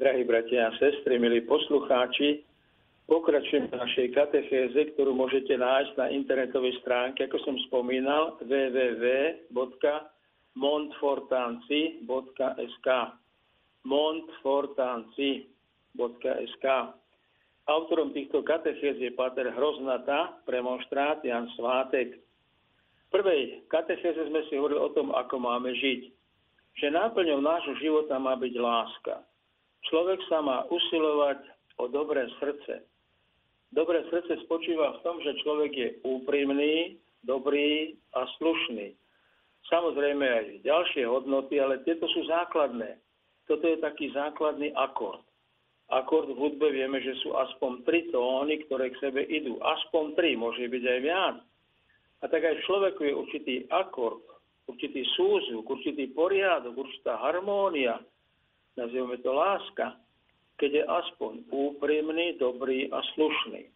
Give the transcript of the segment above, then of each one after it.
Drahí bratia a sestry, milí poslucháči, pokračujem v našej katechéze, ktorú môžete nájsť na internetovej stránke, ako som spomínal, www.montfortanci.sk montfortanci.sk Autorom týchto katechéz je Pater Hroznata, premonštrát Jan Svátek. V prvej katechéze sme si hovorili o tom, ako máme žiť. Že náplňou nášho života má byť láska. Človek sa má usilovať o dobré srdce. Dobré srdce spočíva v tom, že človek je úprimný, dobrý a slušný. Samozrejme aj ďalšie hodnoty, ale tieto sú základné. Toto je taký základný akord. Akord v hudbe vieme, že sú aspoň tri tóny, ktoré k sebe idú. Aspoň tri, môže byť aj viac. A tak aj v človeku je určitý akord, určitý súzvuk, určitý poriadok, určitá harmónia, nazývame to láska, keď je aspoň úprimný, dobrý a slušný.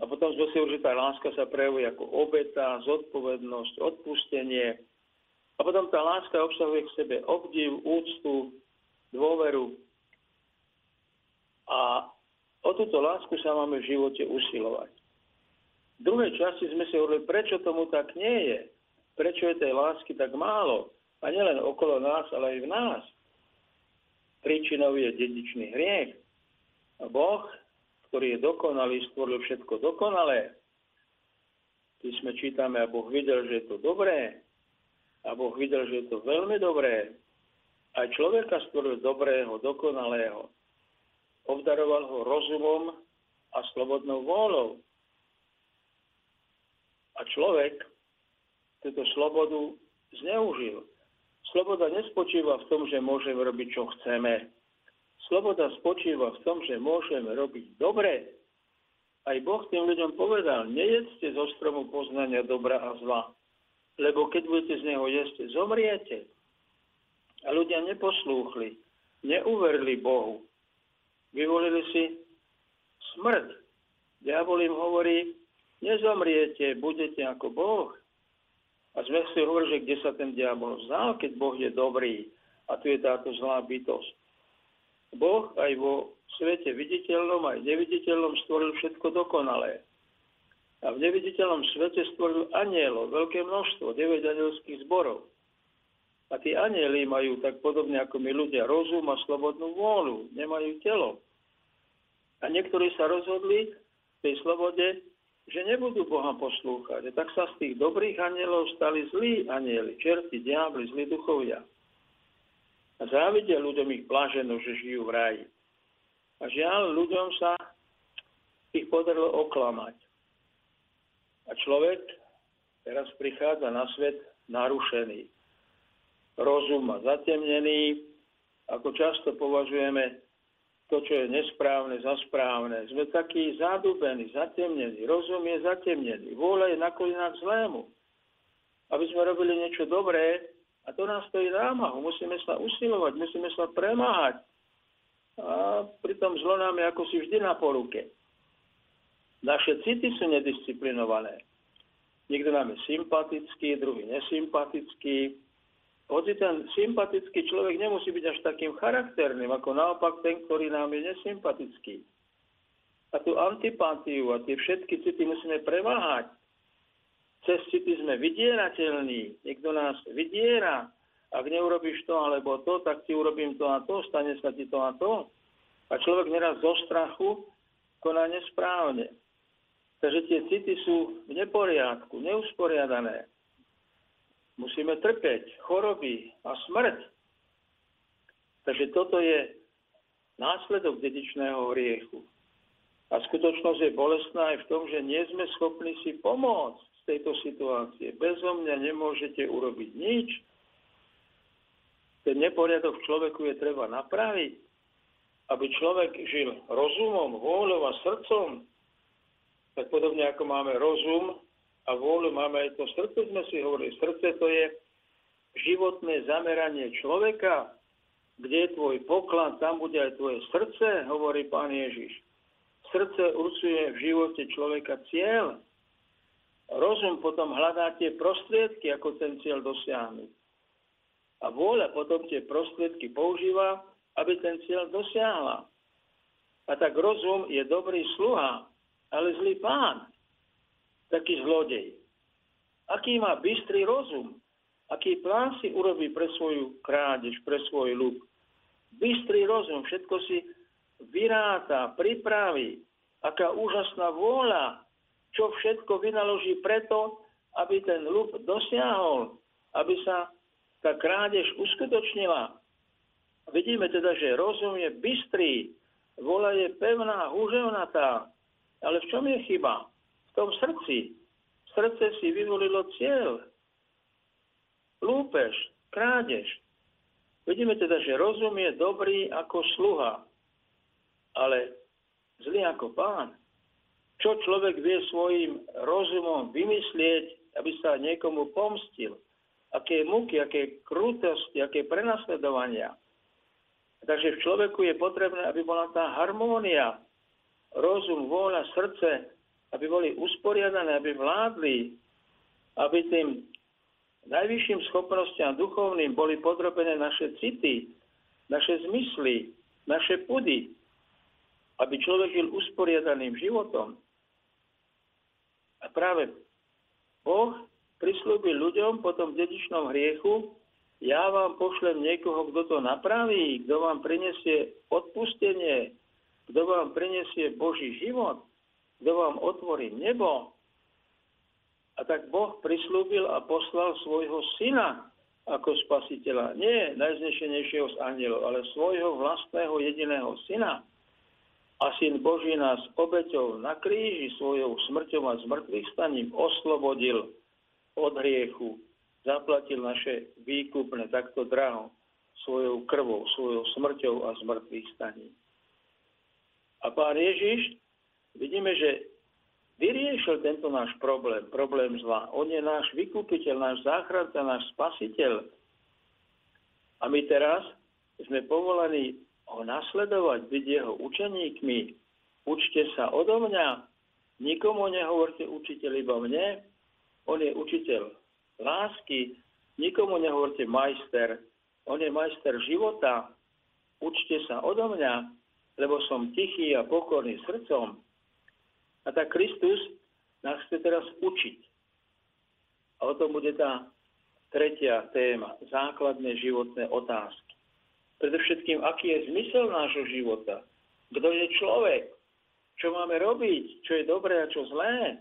A potom sme si že tá láska sa prejavuje ako obeta, zodpovednosť, odpustenie. A potom tá láska obsahuje k sebe obdiv, úctu, dôveru. A o túto lásku sa máme v živote usilovať. V druhej časti sme si hovorili, prečo tomu tak nie je. Prečo je tej lásky tak málo. A nielen okolo nás, ale aj v nás. Príčinou je dedičný hriech. Boh, ktorý je dokonalý, stvoril všetko dokonalé. sme čítame, a Boh videl, že je to dobré. A Boh videl, že je to veľmi dobré. Aj človeka stvoril dobrého, dokonalého. Obdaroval ho rozumom a slobodnou vôľou. A človek túto slobodu zneužil. Sloboda nespočíva v tom, že môžeme robiť, čo chceme. Sloboda spočíva v tom, že môžeme robiť dobre. Aj Boh tým ľuďom povedal, nejedzte zo stromu poznania dobra a zla, lebo keď budete z neho jesť, zomriete. A ľudia neposlúchli, neuverili Bohu. Vyvolili si smrť. Diabol im hovorí, nezomriete, budete ako Boh. A sme si hovorili, že kde sa ten diabol vzal, keď Boh je dobrý a tu je táto zlá bytosť. Boh aj vo svete viditeľnom, aj neviditeľnom stvoril všetko dokonalé. A v neviditeľnom svete stvoril anielov, veľké množstvo, 9 anielských zborov. A tí anieli majú tak podobne ako my ľudia rozum a slobodnú vôľu, nemajú telo. A niektorí sa rozhodli v tej slobode že nebudú Boha poslúchať. A tak sa z tých dobrých anielov stali zlí anieli, čerti, diabli, zlí duchovia. A závidia ľuďom ich blaženo, že žijú v raji. A žiaľ, ľuďom sa ich podarilo oklamať. A človek teraz prichádza na svet narušený. Rozum má zatemnený, ako často považujeme to, čo je nesprávne, za správne. Sme takí zadúbení, zatemnení. Rozum je zatemnený. Vôľa je naklonená k zlému. Aby sme robili niečo dobré, a to nás stojí námahu. Musíme sa usilovať, musíme sa premáhať. A pritom zlo nám je ako si vždy na poruke. Naše city sú nedisciplinované. Niekto nám je sympatický, druhý nesympatický, hoci ten sympatický človek nemusí byť až takým charakterným, ako naopak ten, ktorý nám je nesympatický. A tú antipatiu a tie všetky city musíme preváhať. Cez city sme vydierateľní. Niekto nás vydiera. Ak neurobiš to alebo to, tak ti urobím to a to, stane sa ti to a to. A človek neraz zo strachu koná nesprávne. Takže tie city sú v neporiadku, neusporiadané. Musíme trpeť choroby a smrť. Takže toto je následok dedičného hriechu. A skutočnosť je bolestná aj v tom, že nie sme schopní si pomôcť z tejto situácie. Bezo mňa nemôžete urobiť nič. Ten neporiadok v človeku je treba napraviť, aby človek žil rozumom, vôľou a srdcom. Tak podobne ako máme rozum, a vôľu máme aj to srdce, sme si hovorili. Srdce to je životné zameranie človeka, kde je tvoj poklad, tam bude aj tvoje srdce, hovorí pán Ježiš. Srdce určuje v živote človeka cieľ. Rozum potom hľadá tie prostriedky, ako ten cieľ dosiahnuť. A vôľa potom tie prostriedky používa, aby ten cieľ dosiahla. A tak rozum je dobrý sluha, ale zlý pán, taký zlodej. Aký má bystrý rozum, aký plán si urobí pre svoju krádež, pre svoj ľub. Bystrý rozum, všetko si vyráta, pripraví, aká úžasná vôľa, čo všetko vynaloží preto, aby ten ľub dosiahol, aby sa tá krádež uskutočnila. Vidíme teda, že rozum je bystrý, vola je pevná, húževnatá. Ale v čom je chyba? V tom srdci. Srdce si vyvolilo cieľ. Lúpež, krádež. Vidíme teda, že rozum je dobrý ako sluha, ale zlý ako pán. Čo človek vie svojim rozumom vymyslieť, aby sa niekomu pomstil? Aké muky, aké krutosti, aké prenasledovania. Takže v človeku je potrebné, aby bola tá harmónia, rozum, vôľa, srdce, aby boli usporiadané, aby vládli, aby tým najvyšším schopnostiam duchovným boli podrobené naše city, naše zmysly, naše pudy, aby človek žil usporiadaným životom. A práve Boh prislúbil ľuďom po tom dedičnom hriechu, ja vám pošlem niekoho, kto to napraví, kto vám prinesie odpustenie, kto vám prinesie Boží život, kto vám otvorí nebo. A tak Boh prislúbil a poslal svojho syna ako spasiteľa. Nie najznešenejšieho z anielov, ale svojho vlastného jediného syna. A syn Boží nás obeťou na kríži svojou smrťou a zmrtvých staním oslobodil od hriechu, zaplatil naše výkupné takto draho svojou krvou, svojou smrťou a zmrtvých staním. A pán Ježiš, vidíme, že vyriešil tento náš problém, problém zla. On je náš vykupiteľ, náš záchranca, náš spasiteľ. A my teraz sme povolaní ho nasledovať, byť jeho učeníkmi. Učte sa odo mňa. Nikomu nehovorte učiteľ iba mne. On je učiteľ lásky. Nikomu nehovorte majster. On je majster života. Učte sa odo mňa, lebo som tichý a pokorný srdcom. A tak Kristus nás chce teraz učiť. A o tom bude tá tretia téma, základné životné otázky. Predovšetkým, aký je zmysel nášho života. Kto je človek? Čo máme robiť? Čo je dobré a čo zlé?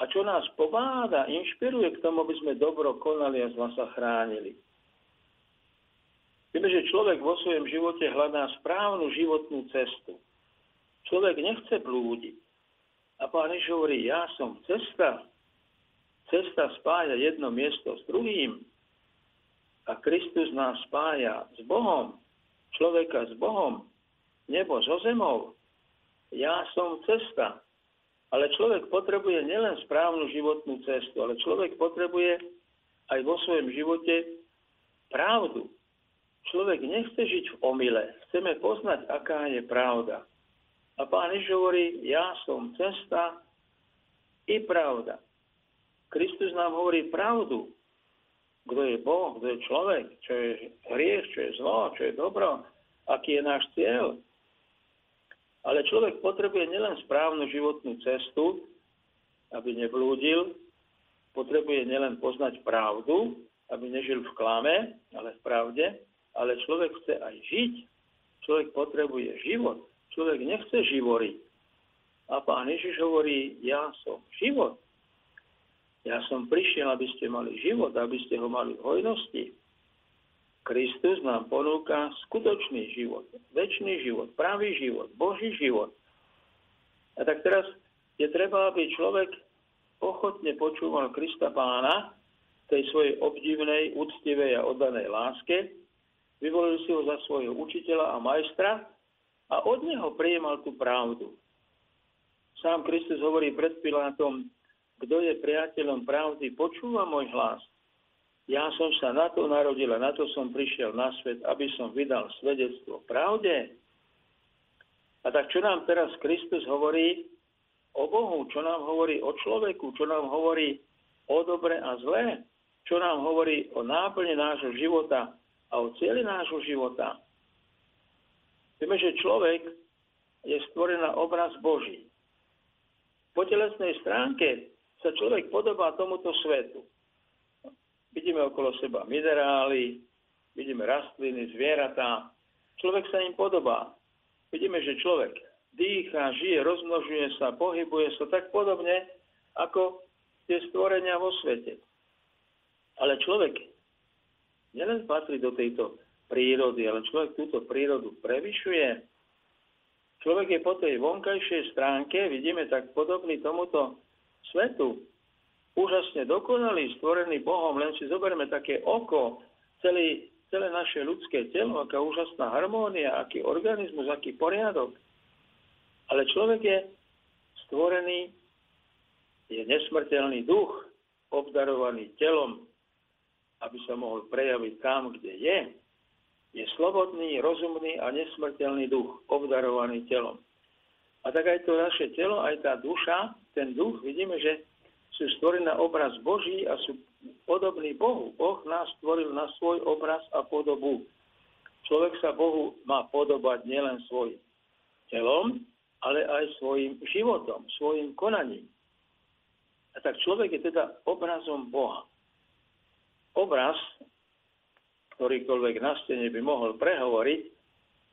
A čo nás pomáda, inšpiruje k tomu, aby sme dobro konali a zla sa chránili. Vieme, že človek vo svojom živote hľadá správnu životnú cestu. Človek nechce blúdiť. A pán Ježiš hovorí, ja som cesta. Cesta spája jedno miesto s druhým. A Kristus nás spája s Bohom, človeka s Bohom, nebo so zemou. Ja som cesta. Ale človek potrebuje nielen správnu životnú cestu, ale človek potrebuje aj vo svojom živote pravdu. Človek nechce žiť v omyle. Chceme poznať, aká je pravda. A pán Ježiš hovorí, ja som cesta i pravda. Kristus nám hovorí pravdu kto je Boh, kto je človek, čo je hriech, čo je zlo, čo je dobro, aký je náš cieľ. Ale človek potrebuje nielen správnu životnú cestu, aby neblúdil, potrebuje nielen poznať pravdu, aby nežil v klame, ale v pravde, ale človek chce aj žiť. Človek potrebuje život. Človek nechce živoriť. A pán Ježiš hovorí, ja som život. Ja som prišiel, aby ste mali život, aby ste ho mali v hojnosti. Kristus nám ponúka skutočný život, väčší život, pravý život, Boží život. A tak teraz je treba, aby človek ochotne počúval Krista pána tej svojej obdivnej, úctivej a oddanej láske, vyvolil si ho za svojho učiteľa a majstra a od neho prijemal tú pravdu. Sám Kristus hovorí pred Pilátom, kto je priateľom pravdy, počúva môj hlas. Ja som sa na to narodil a na to som prišiel na svet, aby som vydal svedectvo pravde. A tak čo nám teraz Kristus hovorí o Bohu, čo nám hovorí o človeku, čo nám hovorí o dobre a zlé, čo nám hovorí o náplne nášho života a o cieli nášho života. Vieme, že človek je stvorený na obraz Boží. Po telesnej stránke sa človek podobá tomuto svetu. Vidíme okolo seba minerály, vidíme rastliny, zvieratá. Človek sa im podobá. Vidíme, že človek dýcha, žije, rozmnožuje sa, pohybuje sa tak podobne, ako tie stvorenia vo svete. Ale človek nielen patrí do tejto prírody, ale človek túto prírodu prevyšuje. Človek je po tej vonkajšej stránke, vidíme tak podobný tomuto svetu. Úžasne dokonalý, stvorený Bohom, len si zoberme také oko, celý, celé naše ľudské telo, aká úžasná harmónia, aký organizmus, aký poriadok. Ale človek je stvorený, je nesmrteľný duch, obdarovaný telom, aby sa mohol prejaviť tam, kde je. Je slobodný, rozumný a nesmrteľný duch, obdarovaný telom. A tak aj to naše telo, aj tá duša, ten duch, vidíme, že sú stvorené na obraz Boží a sú podobní Bohu. Boh nás stvoril na svoj obraz a podobu. Človek sa Bohu má podobať nielen svojim telom, ale aj svojim životom, svojim konaním. A tak človek je teda obrazom Boha. Obraz, ktorýkoľvek na stene by mohol prehovoriť,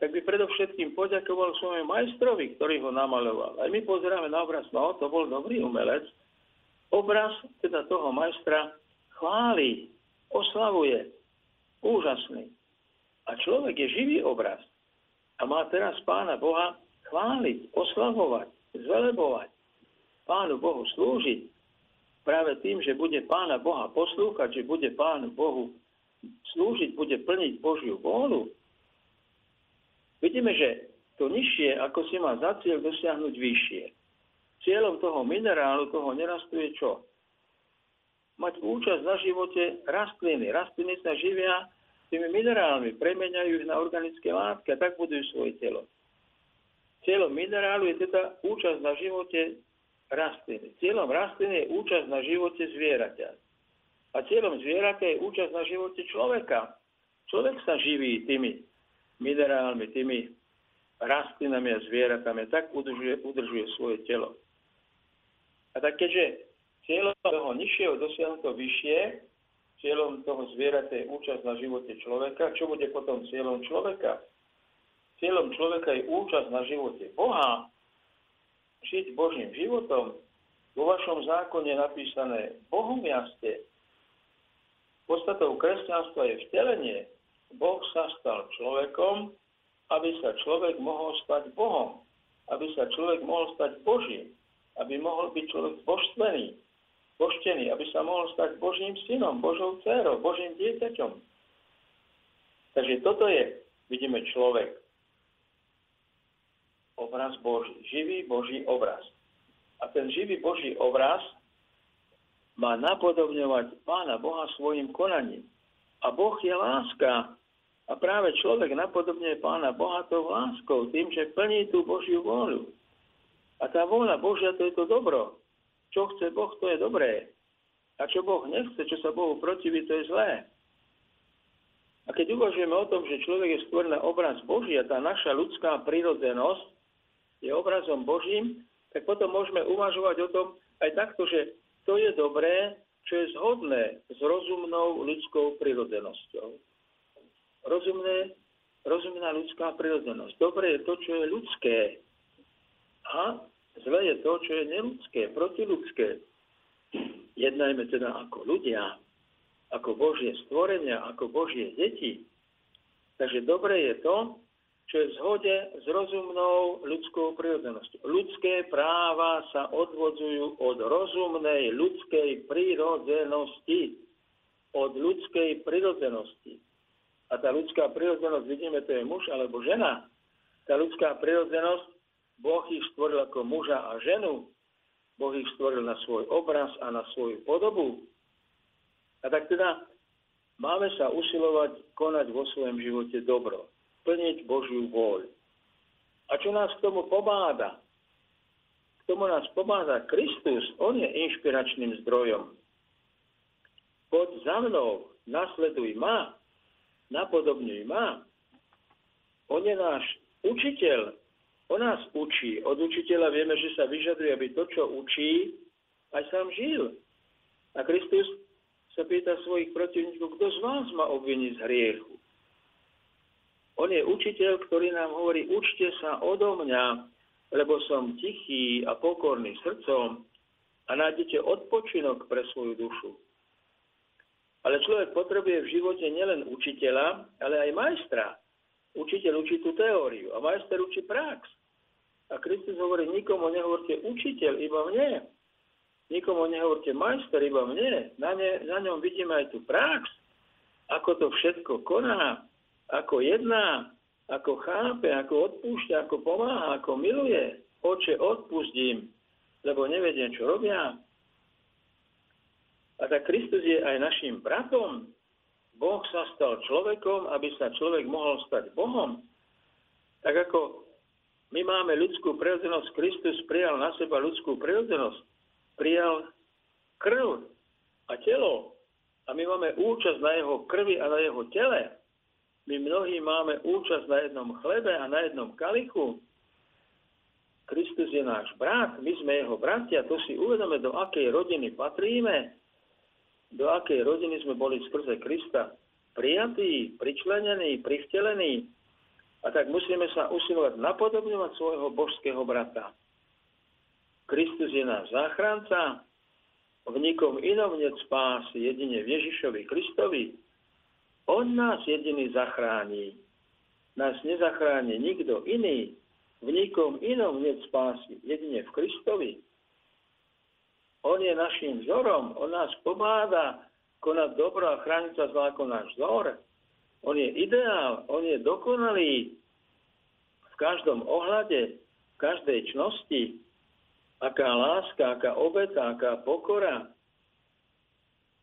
tak by predovšetkým poďakoval svojmu majstrovi, ktorý ho namaloval. Aj my pozeráme na obraz, no to bol dobrý umelec. Obraz teda toho majstra chváli, oslavuje, úžasný. A človek je živý obraz a má teraz Pána Boha chváliť, oslavovať, zvelebovať, Pánu Bohu slúžiť, práve tým, že bude Pána Boha poslúchať, že bude Pánu Bohu slúžiť, bude plniť Božiu vôľu, vidíme, že to nižšie, ako si má za cieľ dosiahnuť vyššie. Cieľom toho minerálu, toho nerastu je čo? Mať účasť na živote rastliny. Rastliny sa živia tými minerálmi, premeniajú ich na organické látky a tak budujú svoje telo. Cieľom minerálu je teda účasť na živote rastliny. Cieľom rastliny je účasť na živote zvieraťa. A cieľom zvieraťa je účasť na živote človeka. Človek sa živí tými minerálmi, tými rastlinami a zvieratami. Tak udržuje, udržuje svoje telo. A tak keďže cieľom toho nižšieho dosiahnuť to vyššie, cieľom toho zvieraťa je účasť na živote človeka, čo bude potom cieľom človeka? cieľom človeka je účasť na živote Boha, žiť Božím životom, vo vašom zákone je napísané Bohom jaste. Podstatou kresťanstva je vtelenie. Boh sa stal človekom, aby sa človek mohol stať Bohom. Aby sa človek mohol stať Božím. Aby mohol byť človek božstvený, božtený, aby sa mohol stať Božím synom, Božou dcerou, Božím dieťaťom. Takže toto je, vidíme, človek obraz Boží. Živý Boží obraz. A ten živý Boží obraz má napodobňovať Pána Boha svojim konaním. A Boh je láska. A práve človek napodobňuje Pána Boha tou láskou, tým, že plní tú Božiu vôľu. A tá vôľa Božia to je to dobro. Čo chce Boh, to je dobré. A čo Boh nechce, čo sa Bohu protiví, to je zlé. A keď uvažujeme o tom, že človek je stvorený obraz Boží a tá naša ľudská prírodzenosť je obrazom Božím, tak potom môžeme uvažovať o tom aj takto, že to je dobré, čo je zhodné s rozumnou ľudskou prirodzenosťou. Rozumné, rozumná ľudská prirodzenosť. Dobré je to, čo je ľudské. A zlé je to, čo je neludské, protiludské. Jednajme teda ako ľudia, ako Božie stvorenia, ako Božie deti. Takže dobre je to, čo je v zhode s rozumnou ľudskou prírodzenosťou. Ľudské práva sa odvodzujú od rozumnej ľudskej prírodzenosti. Od ľudskej prírodzenosti. A tá ľudská prírodzenosť, vidíme, to je muž alebo žena. Tá ľudská prírodzenosť, Boh ich stvoril ako muža a ženu. Boh ich stvoril na svoj obraz a na svoju podobu. A tak teda máme sa usilovať konať vo svojom živote dobro plniť Božiu vôľu. A čo nás k tomu pobáda? K tomu nás pobáda Kristus, On je inšpiračným zdrojom. Poď za mnou, nasleduj ma, napodobňuj ma. On je náš učiteľ, on nás učí. Od učiteľa vieme, že sa vyžaduje, aby to, čo učí, aj sám žil. A Kristus sa pýta svojich protivníkov, kto z vás ma obviní z hriechu. On je učiteľ, ktorý nám hovorí, učte sa odo mňa, lebo som tichý a pokorný srdcom a nájdete odpočinok pre svoju dušu. Ale človek potrebuje v živote nielen učiteľa, ale aj majstra. Učiteľ učí tú teóriu a majster učí prax. A Kristus hovorí, nikomu nehovorte učiteľ, iba mne. Nikomu nehovorte majster, iba mne. Na, ne, na ňom vidíme aj tú prax, ako to všetko koná, ako jedná, ako chápe, ako odpúšťa, ako pomáha, ako miluje. Oče, odpustím, lebo nevediem, čo robia. A tak Kristus je aj našim bratom. Boh sa stal človekom, aby sa človek mohol stať Bohom. Tak ako my máme ľudskú prirodzenosť, Kristus prijal na seba ľudskú prirodzenosť. Prijal krv a telo. A my máme účasť na jeho krvi a na jeho tele. My mnohí máme účasť na jednom chlebe a na jednom kalichu. Kristus je náš brat, my sme jeho bratia, to si uvedome, do akej rodiny patríme do akej rodiny sme boli skrze Krista prijatí, pričlenení, privtelení. A tak musíme sa usilovať napodobňovať svojho božského brata. Kristus je náš záchranca, v nikom inom net spásy, jedine v Ježišovi Kristovi. On nás jediný zachrání. Nás nezachráni nikto iný. V nikom inom net spásy, jedine v Kristovi. On je našim vzorom, on nás pomáda konať dobro a chrániť sa zlá náš vzor. On je ideál, on je dokonalý v každom ohľade, v každej čnosti. Aká láska, aká obeta, aká pokora.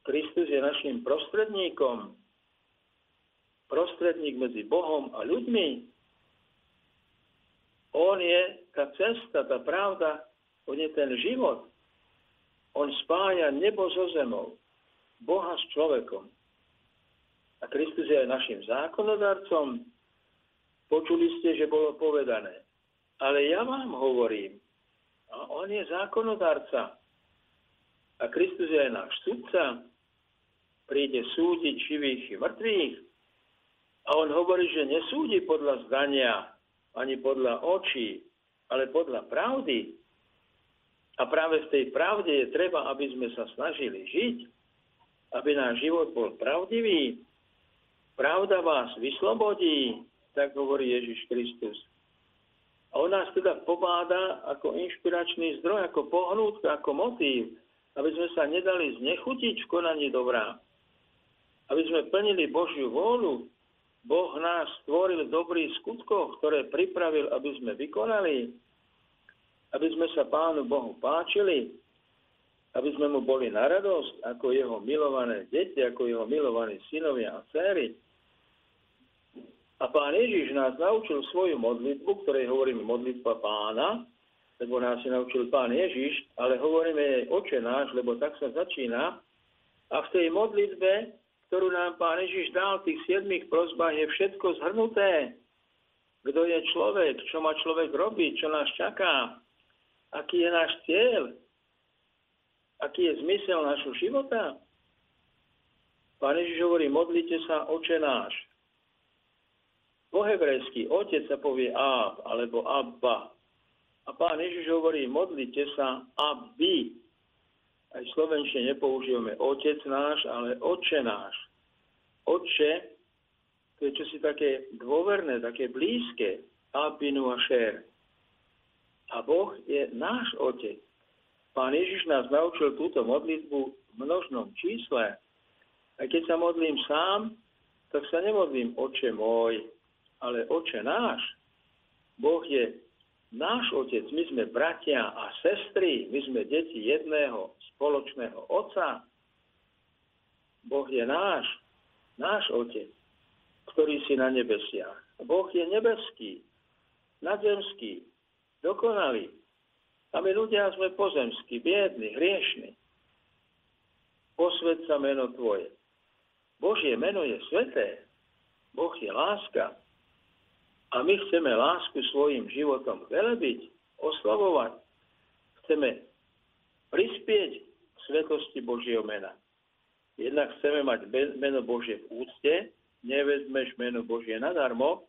Kristus je našim prostredníkom, prostredník medzi Bohom a ľuďmi. On je tá cesta, tá pravda, on je ten život. On spája nebo so zemou, Boha s človekom. A Kristus je aj našim zákonodarcom. Počuli ste, že bolo povedané. Ale ja vám hovorím, a on je zákonodarca. A Kristus je aj náš sudca. Príde súdiť živých i mŕtvych. A on hovorí, že nesúdi podľa zdania, ani podľa očí, ale podľa pravdy. A práve v tej pravde je treba, aby sme sa snažili žiť, aby náš život bol pravdivý. Pravda vás vyslobodí, tak hovorí Ježiš Kristus. A on nás teda pobáda ako inšpiračný zdroj, ako pohnútka, ako motív, aby sme sa nedali znechutiť v konaní dobrá. Aby sme plnili Božiu vôľu. Boh nás stvoril dobrých skutkoch, ktoré pripravil, aby sme vykonali aby sme sa Pánu Bohu páčili, aby sme mu boli na radosť ako jeho milované deti, ako jeho milovaní synovia a céry. A pán Ježiš nás naučil svoju modlitbu, ktorej hovoríme modlitba pána, lebo nás je naučil pán Ježiš, ale hovoríme jej oče náš, lebo tak sa začína. A v tej modlitbe, ktorú nám pán Ježiš dal v tých siedmých prozbách, je všetko zhrnuté. Kto je človek, čo má človek robiť, čo nás čaká, aký je náš cieľ, aký je zmysel našho života. Pán Ježiš hovorí, modlite sa, oče náš. Po hebrejsky otec sa povie Ab alebo Abba. A pán Ježiš hovorí, modlite sa Abby. Aj v Slovenčine nepoužívame otec náš, ale oče náš. Oče, to je čosi také dôverné, také blízke. Abinu a šer. A Boh je náš Otec. Pán Ježiš nás naučil túto modlitbu v množnom čísle. A keď sa modlím sám, tak sa nemodlím Oče môj, ale Oče náš. Boh je náš Otec. My sme bratia a sestry, my sme deti jedného spoločného Otca. Boh je náš, náš Otec, ktorý si na nebesiach. Boh je nebeský, nadzemský, dokonalí. A my ľudia sme pozemskí, biední, hriešni. Posved sa meno Tvoje. Božie meno je sveté. Boh je láska. A my chceme lásku svojim životom velebiť, oslavovať. Chceme prispieť k svetosti Božieho mena. Jednak chceme mať meno Božie v úcte, nevezmeš meno Božie nadarmo,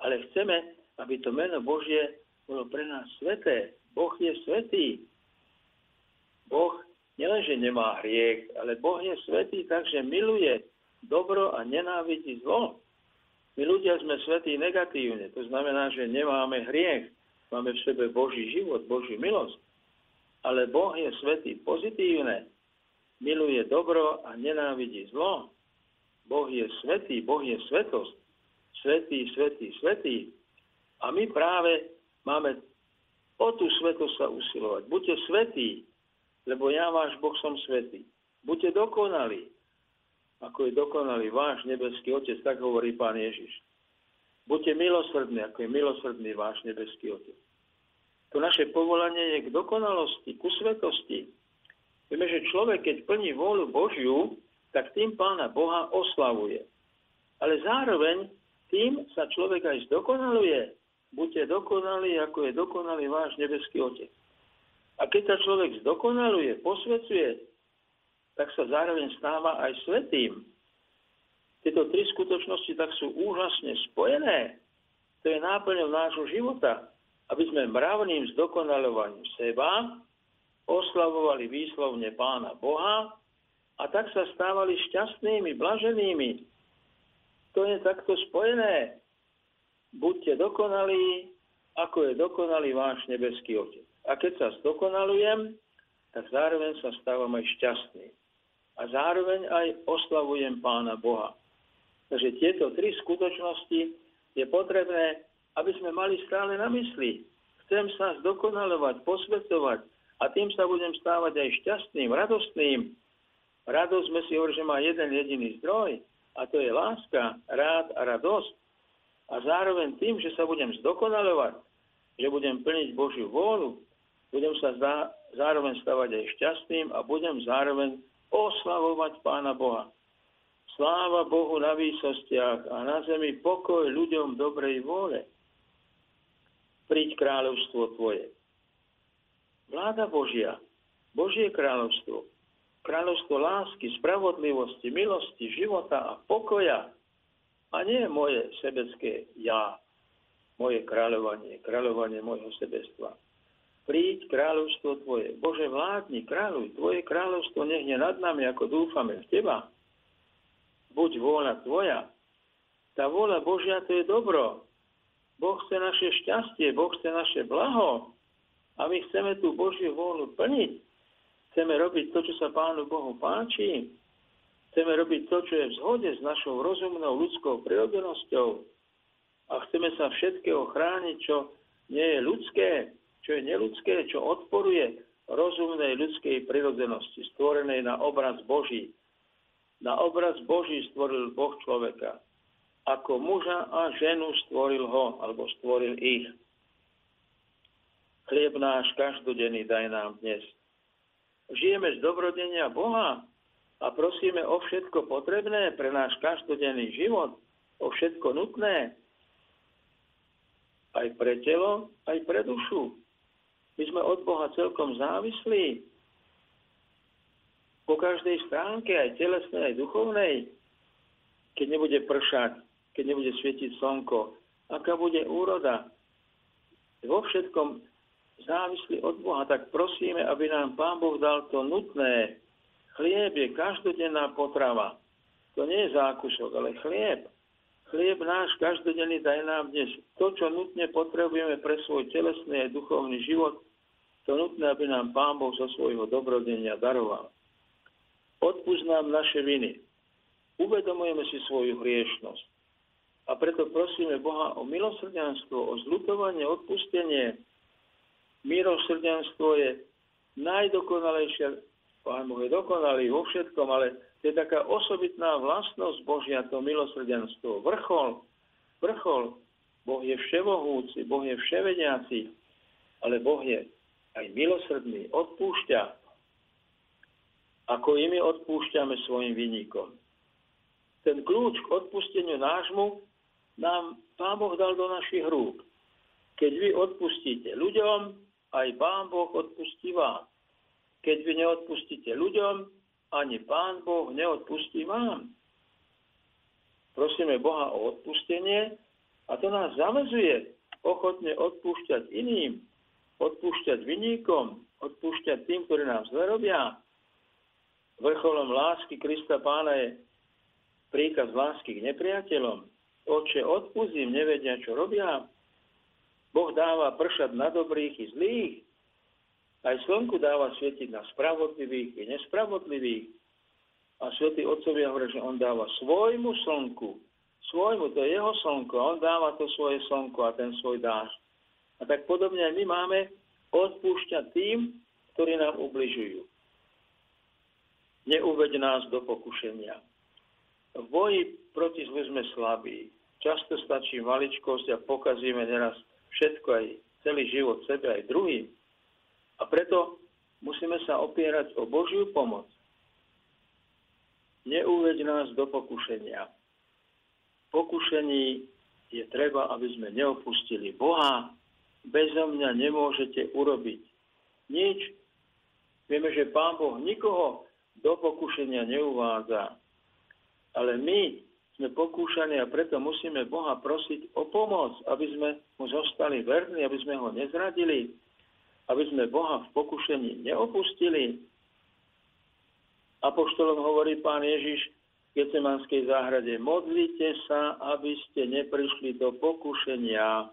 ale chceme, aby to meno Božie bolo pre nás sveté. Boh je svetý. Boh nielenže nemá hriech, ale Boh je svetý, takže miluje dobro a nenávidí zlo. My ľudia sme svetí negatívne, to znamená, že nemáme hriech, máme v sebe Boží život, Boží milosť. Ale Boh je svetý pozitívne, miluje dobro a nenávidí zlo. Boh je svetý, Boh je svetosť. Svetý, svetý, svetý. A my práve máme o tú svetosť sa usilovať. Buďte svetí, lebo ja váš Boh som svetý. Buďte dokonalí, ako je dokonalý váš nebeský Otec, tak hovorí Pán Ježiš. Buďte milosrdní, ako je milosrdný váš nebeský Otec. To naše povolanie je k dokonalosti, ku svetosti. Vieme, že človek, keď plní vôľu Božiu, tak tým Pána Boha oslavuje. Ale zároveň tým sa človek aj zdokonaluje. Buďte dokonalí, ako je dokonalý váš nebeský Otec. A keď sa človek zdokonaluje, posvecuje, tak sa zároveň stáva aj svetým. Tieto tri skutočnosti tak sú úžasne spojené. To je náplňou nášho života, aby sme mravným zdokonalovaním seba oslavovali výslovne Pána Boha a tak sa stávali šťastnými, blaženými. To je takto spojené. Buďte dokonalí, ako je dokonalý váš nebeský Otec. A keď sa zdokonalujem, tak zároveň sa stávam aj šťastný a zároveň aj oslavujem Pána Boha. Takže tieto tri skutočnosti je potrebné, aby sme mali stále na mysli. Chcem sa zdokonalovať, posvetovať a tým sa budem stávať aj šťastným, radostným. Radosť sme si hovorili, že má jeden jediný zdroj a to je láska, rád a radosť. A zároveň tým, že sa budem zdokonalovať, že budem plniť Božiu vôľu, budem sa zároveň stavať aj šťastným a budem zároveň oslavovať Pána Boha. Sláva Bohu na výsostiach a na zemi pokoj ľuďom dobrej vôle. Príď kráľovstvo Tvoje. Vláda Božia, Božie kráľovstvo, kráľovstvo lásky, spravodlivosti, milosti, života a pokoja a nie moje sebecké ja, moje kráľovanie, kráľovanie môjho sebestva príď kráľovstvo Tvoje. Bože, vládni, kráľuj, Tvoje kráľovstvo nech je nad nami, ako dúfame v Teba. Buď vôľa Tvoja. Tá vôľa Božia to je dobro. Boh chce naše šťastie, Boh chce naše blaho. A my chceme tú Božiu vôľu plniť. Chceme robiť to, čo sa Pánu Bohu páči. Chceme robiť to, čo je v zhode s našou rozumnou ľudskou prirodzenosťou. A chceme sa všetkého chrániť, čo nie je ľudské, čo je neludské, čo odporuje rozumnej ľudskej prirodzenosti, stvorenej na obraz Boží. Na obraz Boží stvoril Boh človeka. Ako muža a ženu stvoril ho, alebo stvoril ich. Chlieb náš každodenný daj nám dnes. Žijeme z dobrodenia Boha a prosíme o všetko potrebné pre náš každodenný život, o všetko nutné, aj pre telo, aj pre dušu. My sme od Boha celkom závislí. Po každej stránke, aj telesnej, aj duchovnej. Keď nebude pršať, keď nebude svietiť slnko, aká bude úroda. Vo všetkom závislí od Boha, tak prosíme, aby nám Pán Boh dal to nutné. Chlieb je každodenná potrava. To nie je zákusok, ale chlieb. Chlieb náš každodenný daj nám dnes to, čo nutne potrebujeme pre svoj telesný a duchovný život, to nutné, aby nám Pán Boh zo svojho dobrodenia daroval. Odpúsť nám naše viny. Uvedomujeme si svoju hriešnosť. A preto prosíme Boha o milosrdenstvo, o zlutovanie, odpustenie. Milosrdenstvo je najdokonalejšia, Pán Boh je dokonalý vo všetkom, ale to je taká osobitná vlastnosť Božia, to milosrdenstvo. Vrchol, vrchol. Boh je vševohúci, Boh je vševediaci, ale Boh je aj milosrdný, odpúšťa, ako i my odpúšťame svojim vynikom. Ten kľúč k odpusteniu nášmu nám Pán Boh dal do našich rúk. Keď vy odpustíte ľuďom, aj Pán Boh odpustí vám. Keď vy neodpustíte ľuďom, ani Pán Boh neodpustí vám. Prosíme Boha o odpustenie a to nás zamezuje ochotne odpúšťať iným, odpúšťať vyníkom, odpúšťať tým, ktorí nám zle robia. Vrcholom lásky Krista Pána je príkaz lásky k nepriateľom. Oče, odpustím, nevedia, čo robia. Boh dáva pršať na dobrých i zlých. Aj slnku dáva svietiť na spravodlivých i nespravodlivých. A svätí otcovia hovoria, že on dáva svojmu slnku, svojmu, to je jeho slnko, on dáva to svoje slnko a ten svoj dáž. A tak podobne aj my máme odpúšťať tým, ktorí nám ubližujú. Neuveď nás do pokušenia. V boji proti zlu sme slabí. Často stačí maličkosť a pokazíme neraz všetko, aj celý život sebe, aj druhým. A preto musíme sa opierať o Božiu pomoc. Neuveď nás do pokušenia. Pokušení je treba, aby sme neopustili Boha. Bezo mňa nemôžete urobiť nič. Vieme, že Pán Boh nikoho do pokušenia neuvádza. Ale my sme pokúšaní a preto musíme Boha prosiť o pomoc, aby sme mu zostali verní, aby sme ho nezradili, aby sme Boha v pokušení neopustili. Apoštolom hovorí pán Ježiš v Gecemanskej záhrade, modlite sa, aby ste neprišli do pokušenia.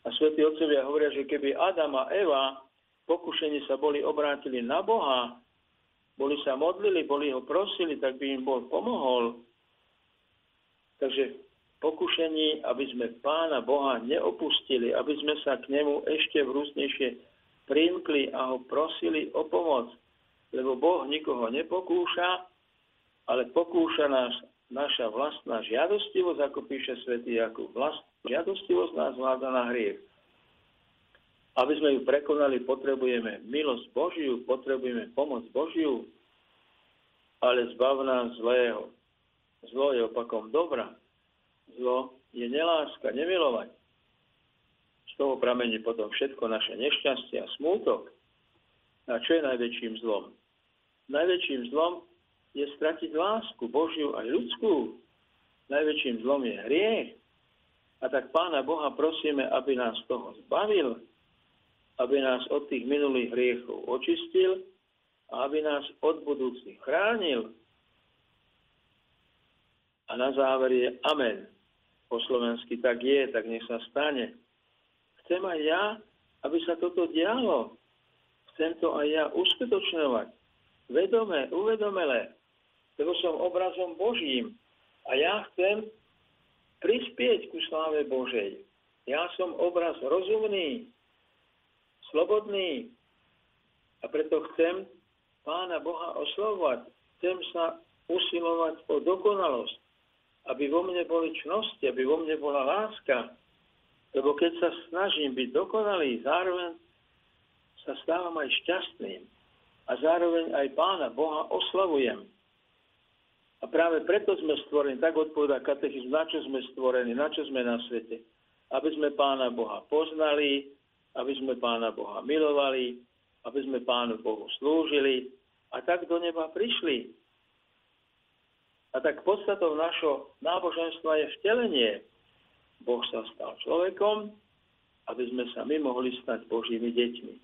A svätí otcovia hovoria, že keby Adam a Eva pokušení sa boli obrátili na Boha, boli sa modlili, boli ho prosili, tak by im bol pomohol. Takže pokušení, aby sme Pána Boha neopustili, aby sme sa k nemu ešte vrúcnejšie primkli a ho prosili o pomoc. Lebo Boh nikoho nepokúša, ale pokúša nás naša vlastná žiadostivosť, ako píše svätý Jakub. Vlastná žiadostivosť nás vláda na hriech. Aby sme ju prekonali, potrebujeme milosť Božiu, potrebujeme pomoc Božiu, ale zbav nás zlého. Zlo je opakom dobra. Zlo je neláska, nemilovať. Z toho pramení potom všetko naše nešťastie a smútok. A čo je najväčším zlom? Najväčším zlom je stratiť lásku Božiu aj ľudskú. Najväčším zlom je hriech. A tak Pána Boha prosíme, aby nás toho zbavil, aby nás od tých minulých hriechov očistil a aby nás od budúcich chránil. A na záver je Amen. Po slovensky tak je, tak nech sa stane. Chcem aj ja, aby sa toto dialo. Chcem to aj ja uskutočňovať. Vedome, uvedomele. Lebo som obrazom Božím. A ja chcem prispieť ku sláve Božej. Ja som obraz rozumný, slobodný. A preto chcem Pána Boha oslovovať. Chcem sa usilovať o dokonalosť. Aby vo mne boli čnosti, aby vo mne bola láska. Lebo keď sa snažím byť dokonalý, zároveň sa stávam aj šťastným. A zároveň aj Pána Boha oslavujem. A práve preto sme stvorení, tak odpoveda katechizm, na čo sme stvorení, na čo sme na svete. Aby sme Pána Boha poznali, aby sme Pána Boha milovali, aby sme Pánu Bohu slúžili a tak do neba prišli. A tak podstatou našho náboženstva je vtelenie. Boh sa stal človekom, aby sme sa my mohli stať Božími deťmi.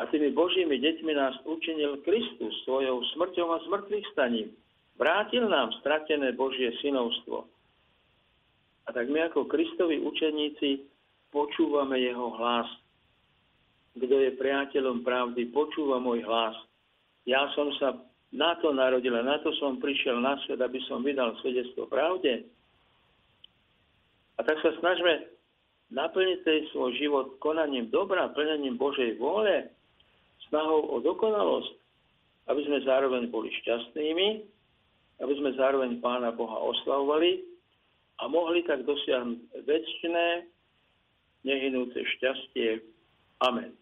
A tými Božími deťmi nás učinil Kristus svojou smrťou a zmrtvých staním. Vrátil nám stratené Božie synovstvo. A tak my ako Kristovi učeníci počúvame jeho hlas. Kto je priateľom pravdy, počúva môj hlas. Ja som sa na to narodil a na to som prišiel na svet, aby som vydal svedectvo pravde. A tak sa snažme naplniť tej svoj život konaním dobra, plnením Božej vôle, snahou o dokonalosť, aby sme zároveň boli šťastnými, aby sme zároveň Pána Boha oslavovali a mohli tak dosiahnuť väčšie nehynúce šťastie. Amen.